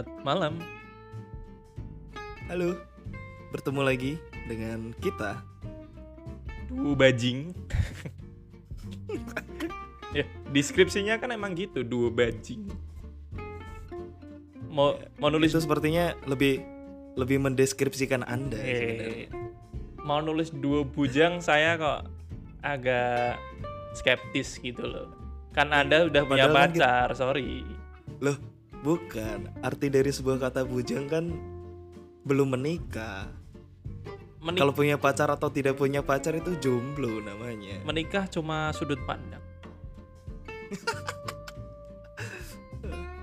Selamat malam. Halo, bertemu lagi dengan kita. Du bajing. ya, deskripsinya kan emang gitu, duo bajing. Mau mau nulis Itu sepertinya lebih lebih mendeskripsikan Anda. eh, sebenarnya. mau nulis duo bujang saya kok agak skeptis gitu loh. Kan Anda udah punya Padahal kan kita- pacar, sorry. Loh, bukan. Arti dari sebuah kata bujang kan belum menikah. Menik- Kalau punya pacar atau tidak punya pacar itu jomblo namanya. menikah cuma sudut pandang.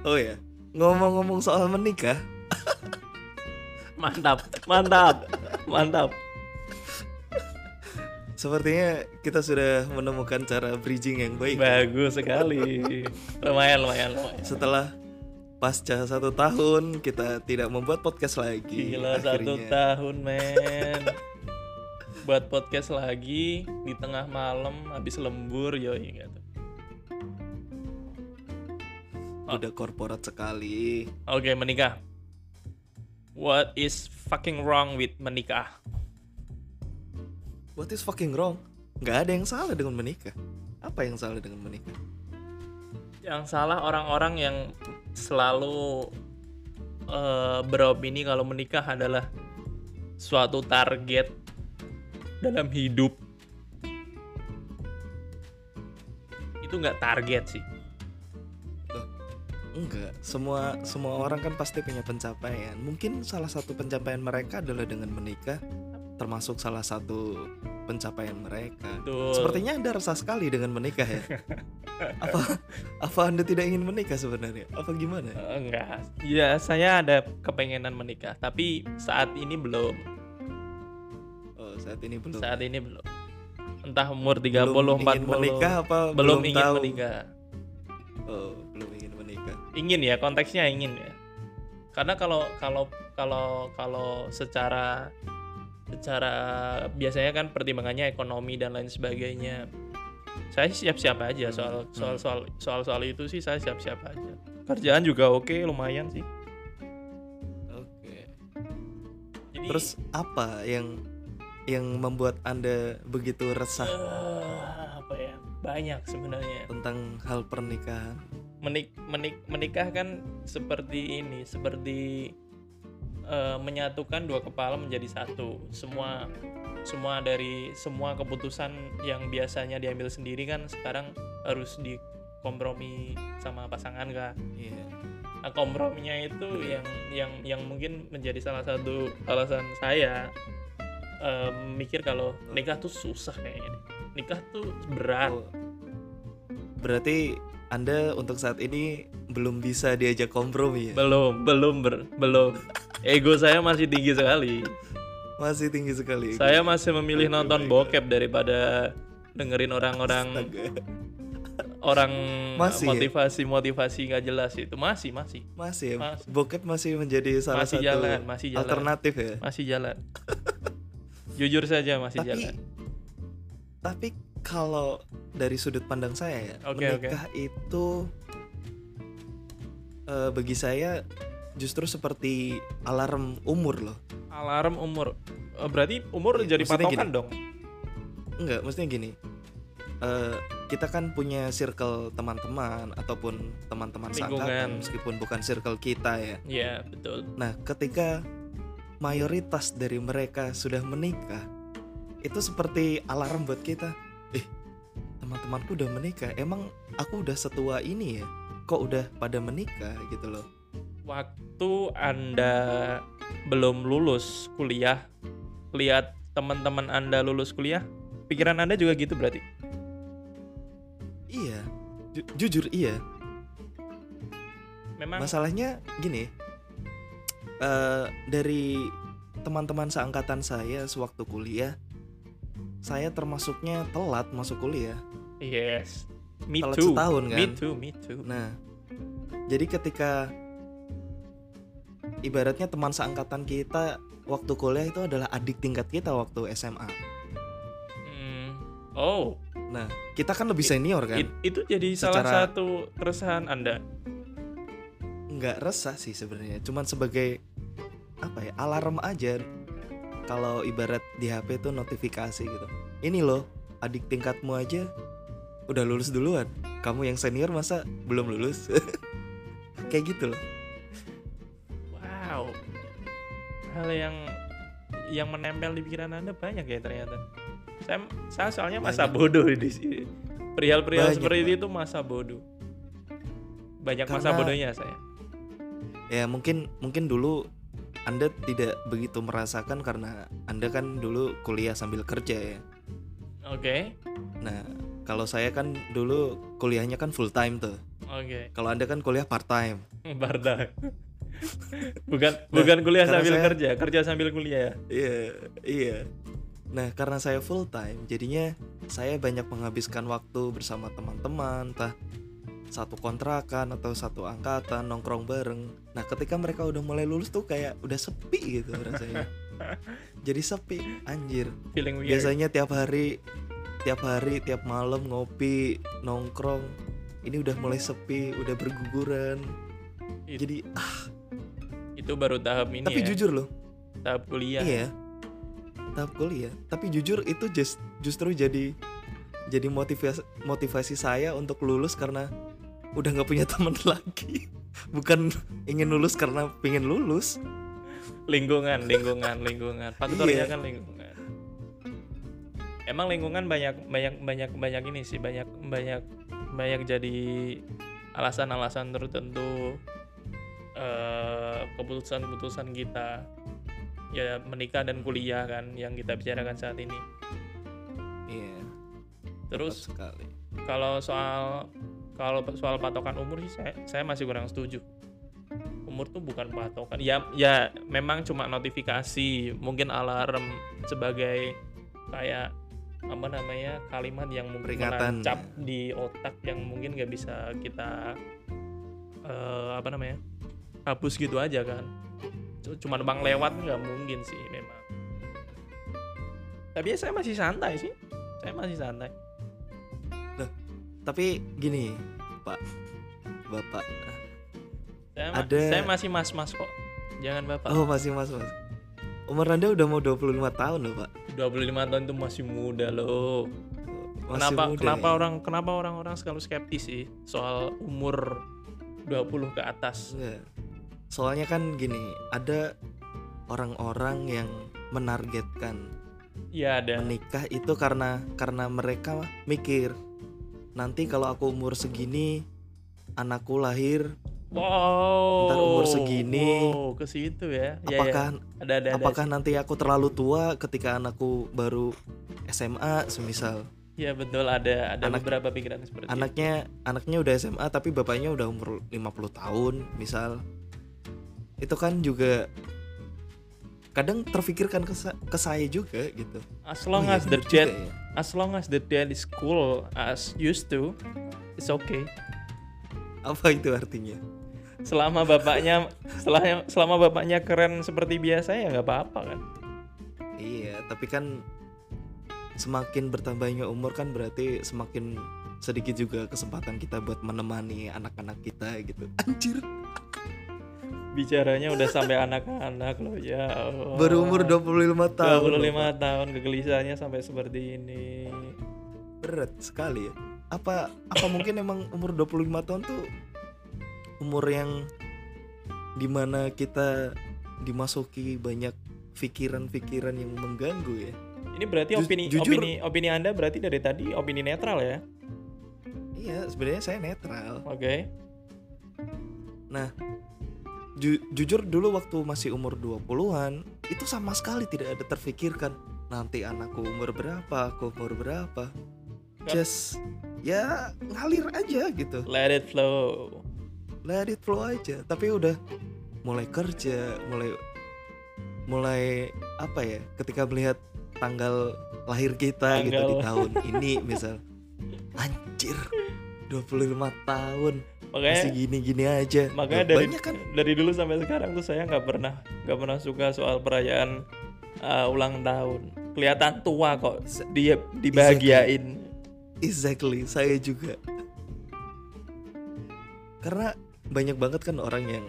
Oh ya, ngomong-ngomong soal menikah, Mantap, mantap, mantap. sepertinya kita sudah menemukan cara bridging yang baik. Bagus sekali. Lumayan, lumayan, lumayan. Setelah pasca satu tahun kita tidak membuat podcast lagi. Gila satu akhirnya. tahun men Buat podcast lagi Di tengah malam Habis lembur yoi gitu Udah korporat sekali. Oke menikah What is fucking wrong with menikah? What is fucking wrong? Nggak ada yang salah dengan menikah. Apa yang salah dengan menikah? Yang salah orang-orang yang selalu eh, beropini kalau menikah adalah suatu target dalam hidup. Itu nggak target sih. Enggak, semua semua orang kan pasti punya pencapaian. Mungkin salah satu pencapaian mereka adalah dengan menikah, termasuk salah satu pencapaian mereka. Betul. Sepertinya Anda resah sekali dengan menikah ya. apa apa Anda tidak ingin menikah sebenarnya? Apa gimana? Eh, Enggak. Ya, saya ada kepengenan menikah, tapi saat ini belum. Oh, saat ini belum. Saat ini belum. Entah umur 30, belum 40. ingin menikah apa belum, belum, ingin tahu? menikah. Oh, belum ingin menikah. Ingin ya, konteksnya ingin ya. Karena kalau kalau kalau kalau secara secara biasanya kan pertimbangannya ekonomi dan lain sebagainya. Saya siap-siap aja soal Hmm. soal soal soal soal itu sih saya siap-siap aja. Kerjaan juga oke, lumayan sih. Oke. Jadi, Terus apa yang yang membuat Anda begitu resah eh, apa ya? Banyak sebenarnya. tentang hal pernikahan? menik menik menikah kan seperti ini seperti eh, menyatukan dua kepala menjadi satu semua semua dari semua keputusan yang biasanya diambil sendiri kan sekarang harus dikompromi sama pasangan kan Iya. nah komprominya itu yang yang yang mungkin menjadi salah satu alasan saya eh, mikir kalau nikah tuh susah kayaknya nikah tuh berat Oh. Berarti Anda untuk saat ini belum bisa diajak kompromi ya? belum belum ber- belum ego saya masih tinggi sekali Masih tinggi sekali. saya masih memilih nonton bokep daripada dengerin orang-orang orang Masih ya? motivasi motivasi nggak jelas itu masih masih Masih ya? Masih. Bokep masih menjadi salah Masih satu jalan, masih jalan. alternatif ya? masih jalan jujur saja masih Tapi jalan tapi kalau dari sudut pandang saya ya, oke. menikah itu eh, bagi saya justru seperti alarm umur loh. alarm umur Eh, berarti umur Iya, jadi patokan gini. dong Enggak, maksudnya gini. eh, kita kan punya circle teman-teman ataupun teman-teman seangkatan meskipun bukan circle kita ya. ya betul Nah, ketika mayoritas dari mereka sudah menikah, itu seperti alarm buat kita. Eh, teman-temanku udah menikah. Emang aku udah setua ini ya? Kok udah pada menikah gitu loh? Waktu anda belum lulus kuliah lihat teman-teman anda lulus kuliah pikiran anda juga gitu berarti Iya, ju- jujur iya. memang Masalahnya gini, eh dari teman-teman seangkatan saya sewaktu kuliah, saya termasuknya telat masuk kuliah. yes me Telat too setahun me kan? too me too Nah, jadi ketika ibaratnya teman seangkatan kita waktu kuliah itu adalah adik tingkat kita waktu SMA. Hmm, oh. Nah, kita kan lebih senior kan? it- itu jadi salah Secara- satu keresahan anda? Nggak resah sih sebenarnya cuman sebagai apa ya alarm aja kalau ibarat di HP tuh notifikasi gitu. Ini loh adik tingkatmu aja udah lulus duluan. Kamu yang senior masa belum lulus? Kayak gitu loh hal yang yang menempel di pikiran anda banyak ya ternyata. Saya saya soalnya masa Banyak. bodoh di sini perihal-perihal seperti itu masa bodoh. Banyak masa Karena- bodohnya saya. Ya mungkin mungkin dulu anda tidak begitu merasakan karena anda kan dulu kuliah sambil kerja ya. Oke. Nah kalau saya kan dulu kuliahnya kan full time tuh. Oke. Kalau anda kan kuliah part time. Barda bukan bukan kuliah sambil saya- kerja kerja sambil kuliah Iya, iya. Nah, karena saya full time, jadinya saya banyak menghabiskan waktu bersama teman-teman, entah satu kontrakan atau satu angkatan nongkrong bareng. Nah, ketika mereka udah mulai lulus tuh kayak udah sepi gitu rasanya. Jadi sepi, anjir. feeling weird Biasanya tiap hari tiap hari, tiap malam ngopi, nongkrong. Ini udah mulai sepi, udah berguguran. It- Jadi, ah, itu baru tahap ini tapi ya jujur loh, tahap kuliah Iya. Tahap kuliah. Tapi jujur itu just, justru jadi jadi motivasi motivasi saya untuk lulus karena udah nggak punya teman lagi. Bukan ingin lulus karena pengen lulus. lingkungan lingkungan lingkungan faktornya Iya. kan lingkungan emang lingkungan banyak banyak banyak banyak ini sih banyak banyak banyak jadi alasan-alasan tertentu keputusan-keputusan kita ya menikah dan kuliah kan yang kita bicarakan saat ini Iya. terus tepat sekali. kalau soal kalau soal patokan umur sih saya saya masih kurang setuju umur tuh bukan patokan ya ya memang cuma notifikasi mungkin alarm sebagai kayak apa namanya kalimat yang mungkin Peringatan. menancap di otak yang mungkin nggak bisa kita eh, apa namanya hapus gitu aja kan C- cuma bang lewat nggak mungkin sih memang tapi ya saya masih santai sih saya masih santai Tapi gini, Pak. Bapak. Saya, Ada- saya masih mas-mas kok. Jangan bapak. Oh, masih Mas, Mas. Umur Anda udah mau 25 tahun loh, Pak. 25 tahun itu masih muda loh. Masih kenapa muda kenapa ya. orang kenapa orang-orang selalu skeptis sih soal umur 20 ke atas? Enggak. Soalnya kan gini, ada orang-orang yang menargetkan Ya ada. menikah itu karena karena mereka mikir nanti kalau aku umur segini anakku lahir Wow. Ntar umur segini, Wow, ke situ ya. Ya, ya. apakah Ada ada ada. apakah nanti aku terlalu tua ketika anakku baru SMA semisal Ya betul ada ada Anak- beberapa pikiran seperti itu. anaknya anaknya udah SMA tapi bapaknya udah umur 50 tahun misal itu kan juga kadang terfikirkan ke, ke saya juga gitu As long Oh as the bener juga dad ya. as long as the dad is cool as used to, it's okay. apa itu artinya selama bapaknya setelah selama bapaknya keren seperti biasa ya nggak apa-apa kan Iya, tapi kan semakin bertambahnya umur kan berarti semakin sedikit juga kesempatan kita buat menemani anak-anak kita gitu. Anjir, bicaranya udah sampai anak-anak loh ya Allah. baru umur 25 tahun. 25 loh, tahun kegelisahannya sampai seperti ini. Berat sekali ya. Apa apa mungkin emang umur 25 tahun tuh umur yang di mana kita dimasuki banyak pikiran-pikiran yang mengganggu ya. ini berarti Ju- opini jujur- opini opini anda berarti dari tadi opini netral ya Iya, sebenarnya saya netral. oke Nah, ju- jujur dulu waktu masih umur 20-an, itu sama sekali tidak ada terfikirkan nanti anakku umur berapa, aku umur berapa. Just ya ngalir aja gitu. let it flow Let it flow aja. Tapi udah mulai kerja, mulai mulai apa ya? Ketika melihat tanggal lahir kita gitu di Tanggal. tahun ini misal anjir 25 tahun makanya masih gini-gini aja. makanya Loh, dari banyak kan? dari dulu sampai sekarang tuh saya nggak pernah nggak pernah suka soal perayaan uh, ulang tahun. Kelihatan tua kok dia dibahagiain. Exactly, saya juga. Karena banyak banget kan orang yang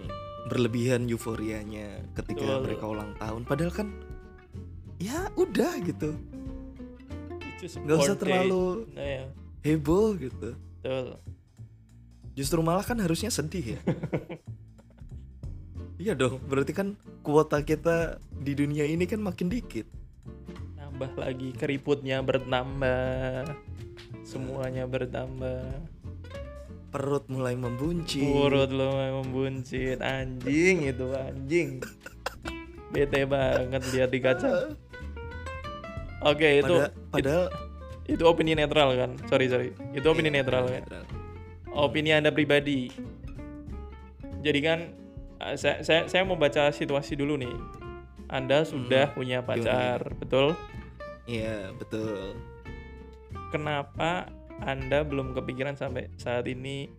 berlebihan euforianya ketika Betul. mereka ulang tahun. Padahal kan ya udah gitu. Nggak usah terlalu Nah, ya, heboh gitu. Betul. Justru malah kan harusnya sedih ya iya dong berarti kan kuota kita di dunia ini kan makin dikit Tambah lagi keriputnya bertambah. Semuanya bertambah. perut mulai membuncit Urut lo membuncit anjing itu anjing. Bete banget lihat di kaca. Oke, itu Pada- padahal itu opini netral kan? Sorry, sorry. Itu opini Iya, netral kan? Opini Anda pribadi. Jadi kan eh, saya, saya saya mau baca situasi dulu nih. Anda sudah punya pacar, betul? iya betul Kenapa Anda belum kepikiran sampai saat ini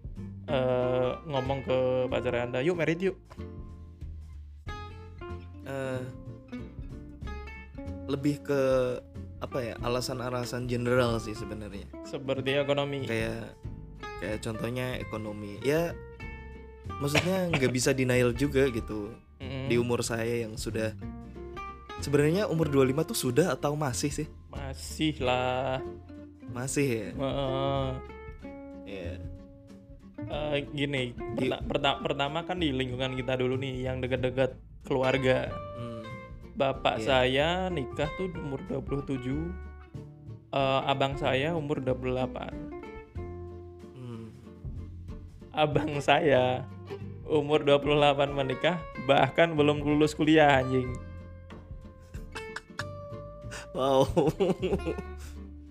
eh, ngomong ke pacar Anda, yuk merit yuk. Eh, lebih ke apa ya alasan-alasan general sih sebenarnya Seperti ekonomi. kayak kayak contohnya ekonomi ya maksudnya nggak bisa denial juga gitu Mm, di umur saya yang sudah sebenarnya umur 25 tuh sudah atau masih sih Masih lah. masih ya ya eh, gini, Di- perta- perta- pertama kan di lingkungan kita dulu nih yang dekat-dekat keluarga. hmm, Bapak Iya. saya nikah tuh umur 27. Eh, abang saya umur 28. Abang saya umur 28 menikah bahkan belum lulus kuliah anjing. wow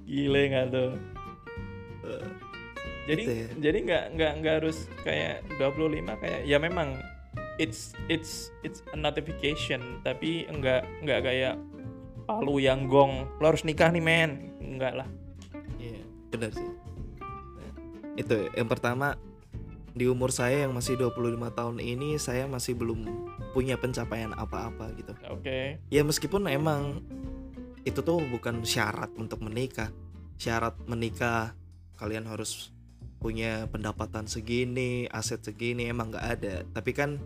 Gile nggak tuh? Jadi Gitu ya. jadi nggak nggak nggak harus kayak 25 kayak ya memang it's it's it's a notification tapi enggak enggak kayak palu yang gong lo harus nikah nih men enggak lah Iya, benar sih. Nah, itu yang pertama di umur saya yang masih 25 tahun ini saya masih belum punya pencapaian apa-apa gitu. oke Ya meskipun emang itu tuh bukan syarat untuk menikah. Syarat menikah kalian harus punya pendapatan segini, aset segini emang nggak ada. Tapi kan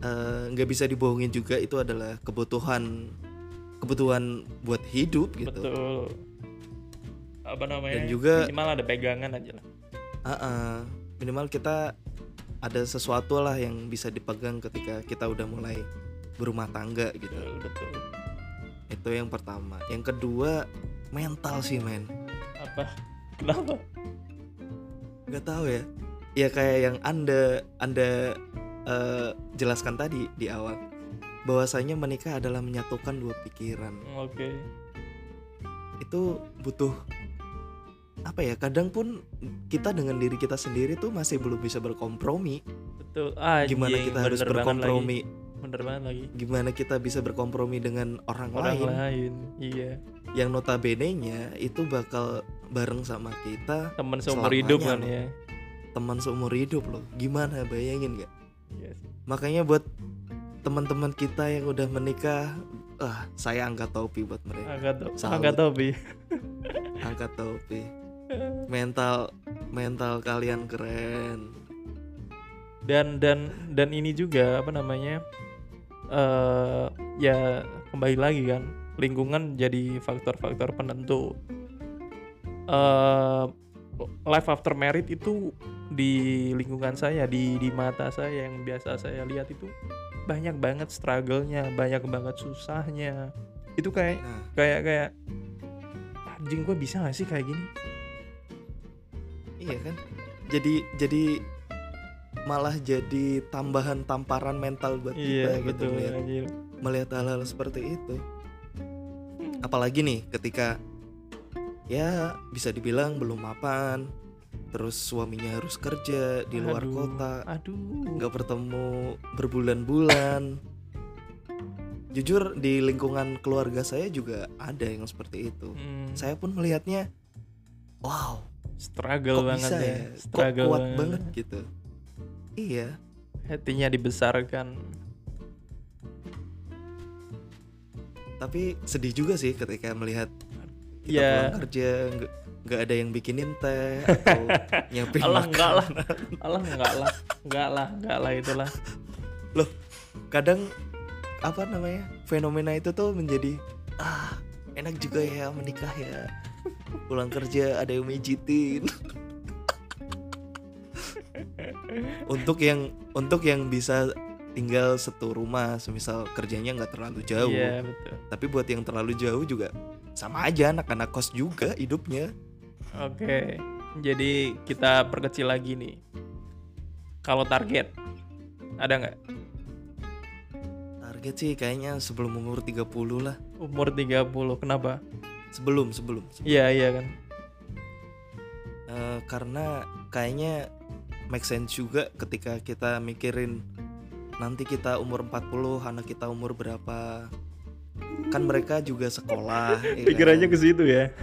eh, nggak bisa dibohongin juga itu adalah kebutuhan kebutuhan buat hidup gitu. betul apa namanya Dan juga- minimal ada pegangan aja lah Ah-ah. Minimal kita ada sesuatu lah yang bisa dipegang ketika kita udah mulai berumah tangga gitu. Betul betul. Itu yang pertama. Yang kedua mental sih men. Apa? Kenapa? Nggak tahu ya. Ya kayak yang anda anda eh, jelaskan tadi di awal. Bahwasanya menikah adalah menyatukan dua pikiran. Oke. Itu butuh apa ya kadang pun kita dengan diri kita sendiri tuh masih belum bisa berkompromi. Betul. Anjing, gimana kita harus berkompromi? lagi. bener banget lagi. Gimana kita bisa berkompromi dengan orang, orang lain? lain iya. Yang notabene-nya itu bakal bareng sama kita teman seumur Selamanya hidup kan ya. Teman seumur hidup loh. Gimana bayangin gak sih. makanya buat teman-teman kita yang udah menikah ah saya angkat topi buat mereka. Angkat to- Salut. angkat topi angkat topi mental mental kalian keren. Dan dan dan ini juga apa namanya eh ya kembali lagi kan lingkungan jadi faktor-faktor penentu. Eh life after married itu di lingkungan saya di di mata saya yang biasa saya lihat itu banyak banget struggle-nya banyak banget susahnya. Itu kayak nah. kayak kayak anjing gue bisa gak sih kayak gini iya kan? Jadi jadi malah jadi tambahan tamparan mental buat iya kita gitu betul melihat, anjir. melihat hal-hal seperti itu. Apalagi nih ketika ya bisa dibilang belum mapan terus suaminya harus kerja di luar Aduh, kota aduh. nggak bertemu berbulan-bulan. Jujur di lingkungan keluarga saya juga ada yang seperti itu. Hmm, saya pun melihatnya wow struggle kok banget bisa ya, ya? Kok struggle kuat banget. gitu? Iya. Hatinya dibesarkan. Tapi sedih juga sih ketika melihat kita ya pulang kerja nggak ada yang bikinin teh atau nyiapin Allah makan. enggak lah Allah enggak lah. Enggak lah enggak lah itulah. Loh, kadang apa namanya? Fenomena itu tuh menjadi ah, enak juga ya menikah ya. Pulang kerja ada yang mijitin. untuk yang untuk yang bisa tinggal satu rumah, semisal kerjanya nggak terlalu jauh. iya betul Tapi buat yang terlalu jauh juga sama aja anak-anak kos juga hidupnya. oke jadi kita perkecil lagi nih kalau target ada nggak Target sih kayaknya sebelum umur 30 lah. umur 30 kenapa Sebelum, sebelum. iya iya kan Eh, karena kayaknya make sense juga ketika kita mikirin nanti kita umur 40, anak kita umur berapa. Kan mereka juga sekolah. ya kan? ke situ ya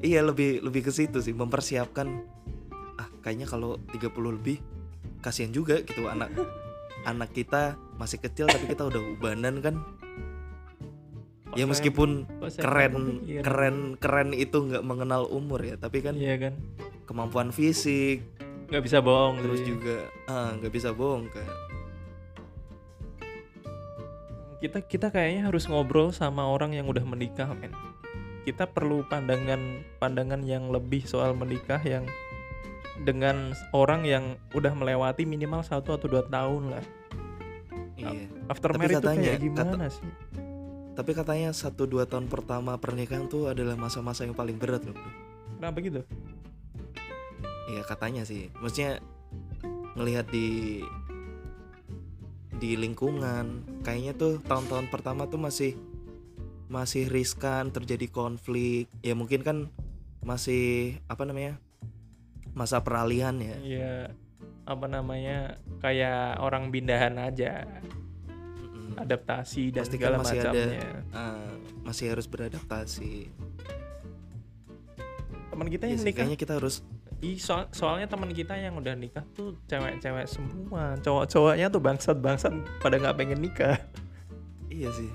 Iya, lebih lebih ke situ sih, mempersiapkan ah kayaknya kalau 30 lebih kasihan juga gitu anak anak kita masih kecil tapi kita udah ubanan kan. Ya meskipun keren keren keren itu nggak mengenal umur ya, tapi kan iya kan? kemampuan fisik. Nggak bisa bohong terus sih. juga ah nggak bisa bohong kan kita kita kayaknya harus ngobrol sama orang yang udah menikah men. Kita perlu pandangan pandangan yang lebih soal menikah yang dengan orang yang udah melewati minimal satu atau dua tahun lah. Iya. After Tapi tuh katanya- kayak gimana sih tapi katanya satu dua tahun pertama pernikahan tuh adalah masa-masa yang paling berat loh bro. Kenapa gitu? Iya katanya sih. Maksudnya ngelihat di di lingkungan kayaknya tuh tahun-tahun pertama tuh masih masih riskan terjadi konflik. Ya mungkin kan masih apa namanya masa peralihan ya. Iya apa namanya kayak orang pindahan aja Adaptasi dan Pasti kan segala masih ada- macamnya. Ah, masih harus beradaptasi. Teman kita Iya yang nikah. kayaknya kita harus Ih, soal- soalnya teman kita yang udah nikah tuh cewek-cewek semua. Cowok-cowoknya tuh bangsat-bangsat pada nggak pengen nikah. Iya sih.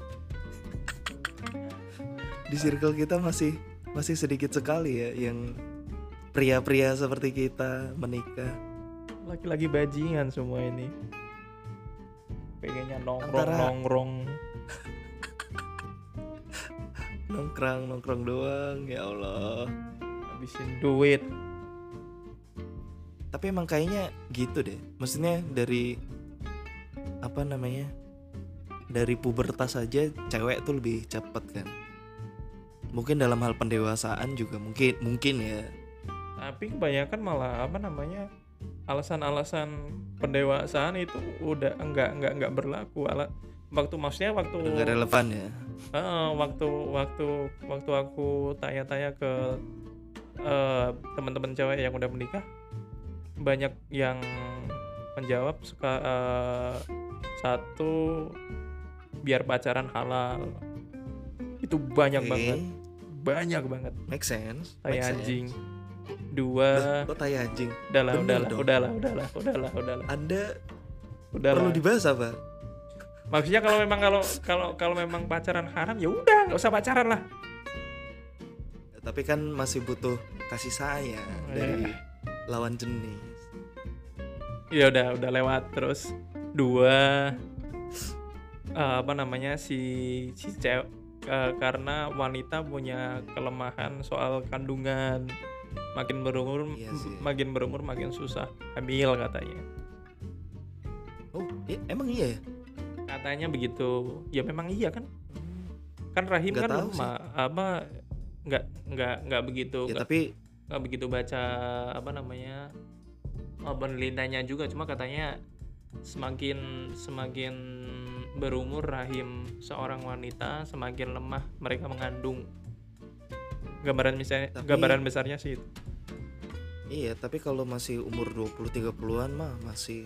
Di circle kita masih masih sedikit sekali ya yang pria-pria seperti kita menikah. laki-laki bajingan semua ini pengennya nongkrong Antara- nongkrong Nongkrong nongkrong doang ya Allah. habisin duit Tapi emang kayaknya gitu deh. Maksudnya dari apa namanya? Dari pubertas aja cewek tuh lebih cepet kan. Mungkin dalam hal pendewasaan juga mungkin mungkin ya. tapi kebanyakan malah apa namanya alasan-alasan pendewasaan itu udah enggak enggak enggak berlaku Ala, waktu maksudnya waktu Udah nggak relevan ya. Heeh, waktu waktu waktu aku tanya-tanya ke eh, teman-teman cewek yang udah menikah banyak yang menjawab suka eh, satu biar pacaran halal itu banyak Oke, banget banyak banget Make sense. tai make sense. Dua Kok tai anjing? udahlah bener udahlah dong. udahlah udahlah udahlah udahlah Anda udahlah perlu dibahas apa? maksudnya kalau memang kalau kalau kalau memang pacaran haram ya udah nggak usah pacaran lah tapi kan masih butuh kasih sayang dari Iya. lawan jenis ya udah udah lewat terus dua eh, apa namanya si si cewek eh, karena wanita punya kelemahan soal kandungan makin berumur Iya sih. makin berumur makin susah. Hamil katanya. Oh iya, emang iya ya? Katanya begitu. Ya memang iya kan? Kan rahim Nggak kan lemah apa nggak nggak nggak begitu ya nggak tapi nggak begitu baca apa namanya oh, penelitiannya juga. Cuma katanya semakin semakin berumur rahim seorang wanita semakin lemah mereka mengandung gambaran misalnya Tapi- gambaran besarnya sih. Itu. iya tapi kalau masih umur 20 30-an mah masih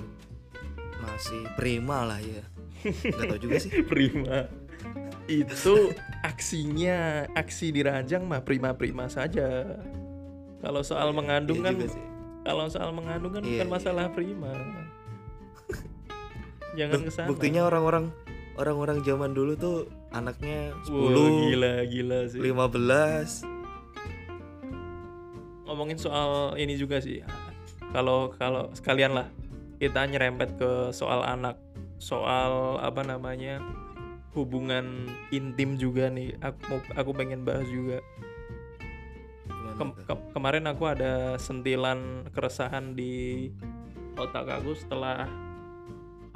masih prima lah ya. Nggak tahu juga sih. Prima. Itu aksinya aksi di ranjang mah prima-prima saja. Kalau soal mengandung Iya kan kalau soal mengandung kan Iya, bukan iya. masalah prima. Jangan ke sana. buktinya orang-orang orang-orang zaman dulu tuh anaknya 10 Wah, gila gila sih. 15 ngomongin soal ini juga sih. Kalau kalau sekalian lah kita nyerempet ke soal anak soal apa namanya hubungan intim juga nih. Aku aku pengen bahas juga. Tuh? ke- kemarin aku ada sentilan keresahan di otak aku setelah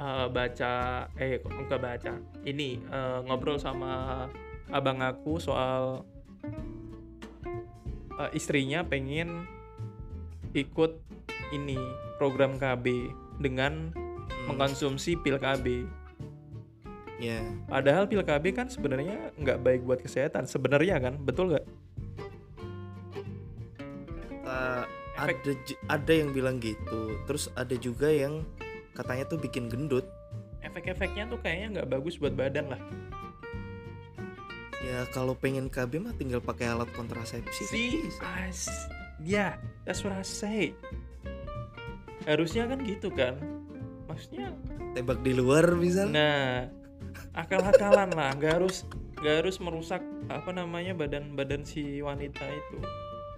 uh, baca eh enggak baca ini uh, ngobrol sama abang aku soal uh, istrinya pengen ikut ini program KB dengan Hmm, mengkonsumsi pil KB. ya Padahal pil KB kan sebenarnya nggak baik buat kesehatan. Sebenarnya kan, betul nggak? Uh, Efek- ada ada yang bilang gitu terus ada juga yang katanya tuh bikin gendut Efek-efeknya tuh kayaknya nggak bagus buat badan lah. Ya kalau pengen KB mah tinggal pakai alat kontrasepsi Si, as, ya, that's what I say. Harusnya kan gitu kan. Maksudnya, tembak di luar bisa nah, akal-akalan lah. Nggak harus, nggak harus merusak apa namanya badan-badan si wanita itu.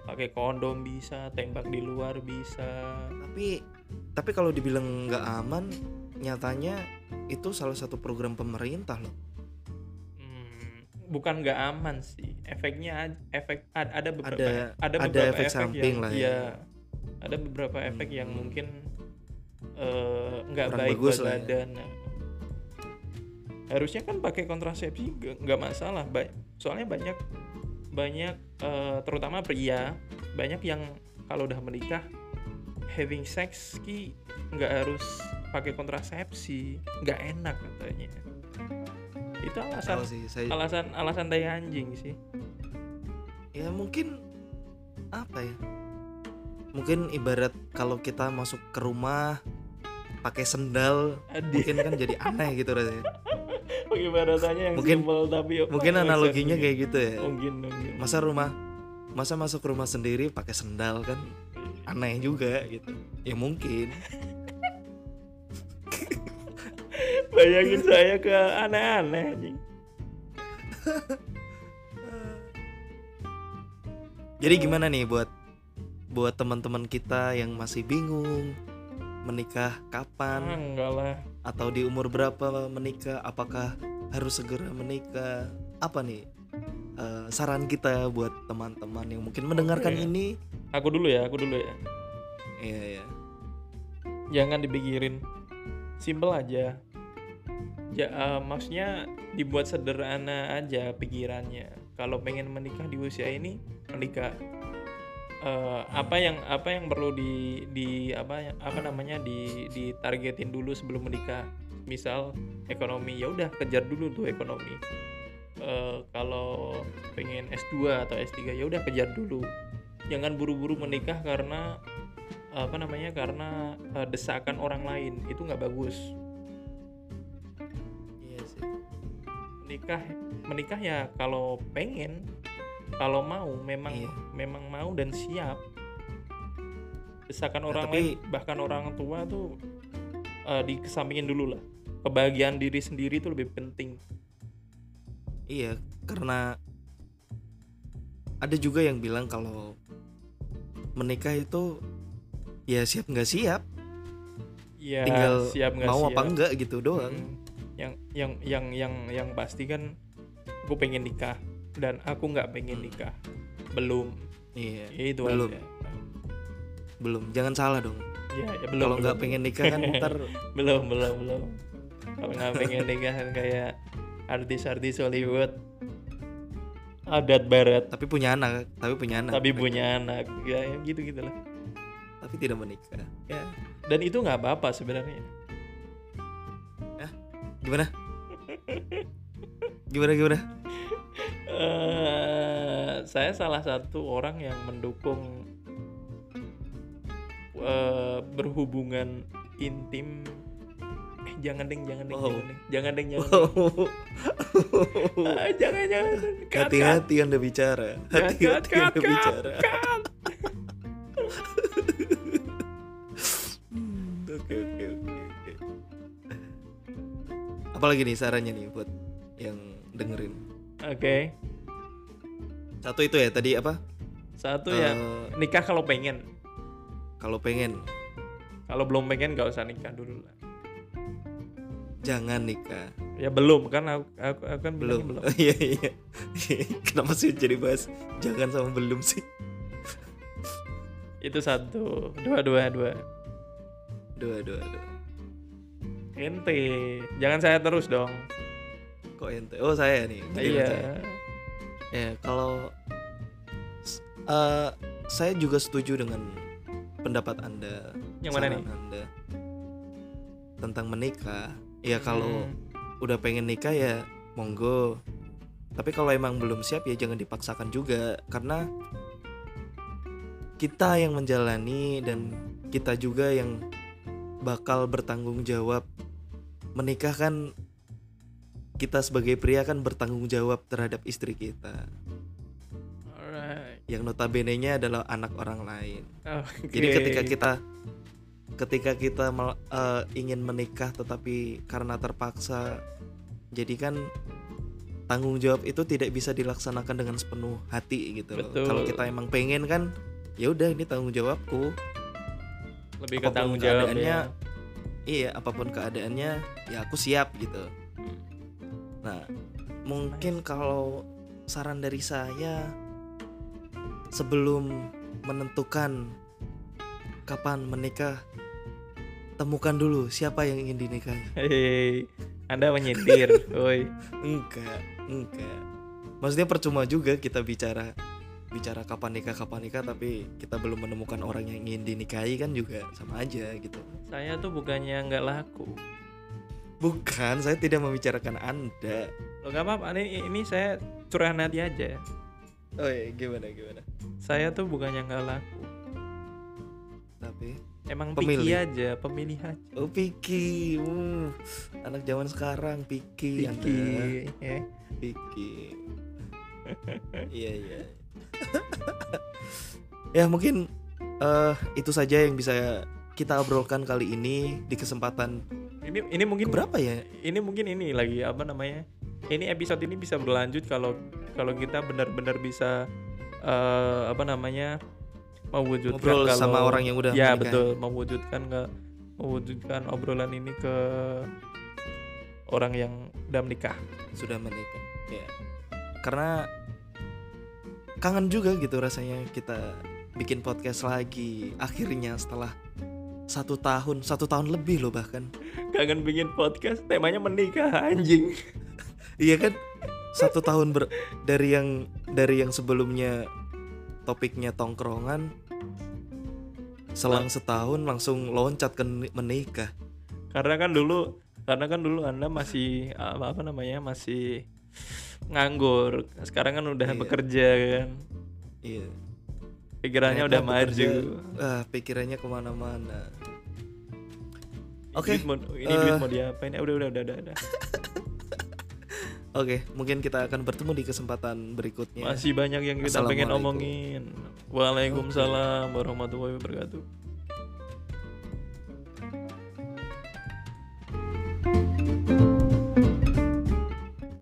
Pakai kondom bisa, tembak di luar bisa. tapi tapi kalau dibilang nggak aman nyatanya itu salah satu program pemerintah loh bukan nggak aman sih. Efeknya efek ad- ada beberapa Ada- ada ada beberapa efek samping yang, lah ya. iya, ada beberapa efek yang Hmm. mungkin eh, nggak Kurang baik buat ya. badan. Harusnya kan pakai kontrasepsi nggak- masalah. Ba- Soalnya banyak banyak eh, terutama pria banyak yang kalau udah menikah having sex ki nggak harus pakai kontrasepsi nggak enak katanya itu alasan sih saya alasan alasan tai anjing sih. Ya mungkin apa ya? Mungkin ibarat kalau kita masuk ke rumah pakai sendal Adi mungkin kan jadi aneh gitu rasanya. Bagaimana tanya yang Mungkin- simpel tapi mungkin analoginya kayak gitu ya. Mungkin mungkin. Masa rumah masa masuk rumah sendiri pakai sendal kan aneh juga gitu. Ya mungkin bayangin saya ke aneh-aneh anjing. Jadi gimana nih buat buat teman-teman kita yang masih bingung menikah ah, kapan enggak lah. Atau di umur berapa menikah? Apakah harus segera menikah? Apa nih eh, saran kita buat teman-teman yang mungkin mendengarkan Oke. ini? Aku dulu ya aku dulu ya. Iya ya jangan dipikirin. Simple aja ya eh, maksudnya dibuat sederhana aja pikirannya. Kalau pengen menikah di usia ini menikah. Eh, apa yang apa yang perlu di di apa apa namanya di ditargetin dulu sebelum menikah? Misal ekonomi ya udah kejar dulu tuh ekonomi. Eh, kalau pengen S2 atau S3 ya udah kejar dulu. Jangan buru-buru menikah karena apa namanya karena eh, desakan orang lain. Itu nggak bagus menikah menikah ya kalau pengen kalau mau memang Iya. memang mau dan siap. Desakan Nah, orang tapi- lain bahkan orang tua tuh eh, dikesampingin dulu lah. Kebahagiaan diri sendiri itu lebih penting. Iya karena ada juga yang bilang kalau menikah itu ya siap nggak siap. Ya tinggal siap nggak mau siap. apa enggak gitu doang. Mm. Yang yang yang yang yang pasti kan aku pengen nikah dan aku nggak pengen Hmm. nikah. Belum. Iya Ya, itu Belum. aja. belum. Jangan salah dong. Ya, ya belum kalau nggak pengen nikah kan ntar belum belum belum. Kalau nggak pengen nikah kan kayak artis-artis Hollywood. Adat barat. Tapi punya anak tapi punya anak. Tapi punya anak. Ya, ya gitu gitulah tapi tidak menikah. Ya. Dan itu nggak apa-apa sebenarnya gimana? Gimana gimana? Eh saya salah satu orang yang mendukung eh, berhubungan intim. Eh jangan deng jangan deng Wow. jangan deng jangan deng jangan deng. Ah, jangan jangan. Cut. hati-hati anda bicara. Hati-hati anda bicara apalagi nih sarannya nih buat yang dengerin oke satu itu ya tadi apa satu Eh, yang nikah kalau pengen Kalau pengen kalau belum pengen nggak usah nikah dulu lah jangan nikah. ya belum kan aku, aku, aku kan Belum. belum belum Iya iya. Kenapa sih jadi bahas jangan sama belum sih? itu satu dua dua dua Dua dua dua. Ente jangan saya terus dong Kok ente? Oh saya nih. iya saya. Ya kalau s- eh, saya juga setuju dengan pendapat anda. yang mana nih anda tentang menikah. Ya kalau Hmm, udah pengen nikah ya monggo. Tapi kalau emang belum siap ya jangan dipaksakan juga karena kita yang menjalani dan kita juga yang bakal bertanggung jawab menikah kan kita sebagai pria kan bertanggung jawab terhadap istri kita alright. yang notabene-nya adalah anak orang lain. Oke. Jadi ketika kita ketika kita eh, ingin menikah tetapi karena terpaksa jadi kan tanggung jawab itu tidak bisa dilaksanakan dengan sepenuh hati gitu loh. Kalau kita emang pengen kan ya udah ini tanggung jawabku. Lebih ke apa pun tanggung keadaannya, ya Iya, apa pun keadaannya ya aku siap gitu. Nah, mungkin kalau saran dari saya sebelum menentukan kapan menikah temukan dulu siapa yang ingin dinikahi. Hei, anda menyindir woi Enggak, enggak. Maksudnya percuma juga kita bicara bicara kapan nikah kapan nikah tapi kita belum menemukan orang yang ingin dinikahi kan juga sama aja gitu. saya tuh bukannya nggak laku Bukan, saya tidak membicarakan Anda. lo nggak apa-apa ini, ini saya curahan hati aja Oh iya, gimana gimana? saya tuh bukannya nggak laku Tapi emang Pemilih. picky aja pemilih aja oh Piki, uh, anak zaman sekarang Piki, Anda. ya. Piki. iya iya. Ya mungkin eh itu saja yang bisa kita obrolkan kali ini di kesempatan ini ini mungkin berapa ya? ini mungkin ini lagi apa namanya ini episode ini bisa berlanjut kalau kalau kita benar-benar bisa eh, apa namanya mewujudkan Ngobrol kalau sama orang yang udah ya menikah. betul mewujudkan ke mewujudkan obrolan ini ke orang yang udah menikah sudah menikah ya karena kangen juga gitu rasanya kita bikin podcast lagi. Akhirnya setelah satu tahun satu tahun lebih loh bahkan. Kangen bikin podcast temanya menikah anjing. Iya kan? Satu tahun ber- dari yang dari yang sebelumnya topiknya tongkrongan selang setahun langsung loncat ke ni- menikah. Karena kan dulu karena kan dulu anda masih apa, apa namanya masih nganggur. Sekarang kan udah Iya. bekerja kan? Iya. Pikirannya Ternyata udah bekerja, maju. ah pikirannya ke mana-mana. Oke, Duit mau, ini eh. duit mau diapain? Ya udah udah udah udah, udah. Oke, mungkin kita akan bertemu di kesempatan berikutnya. masih banyak yang kita pengen omongin. Waalaikumsalam warahmatullahi wabarakatuh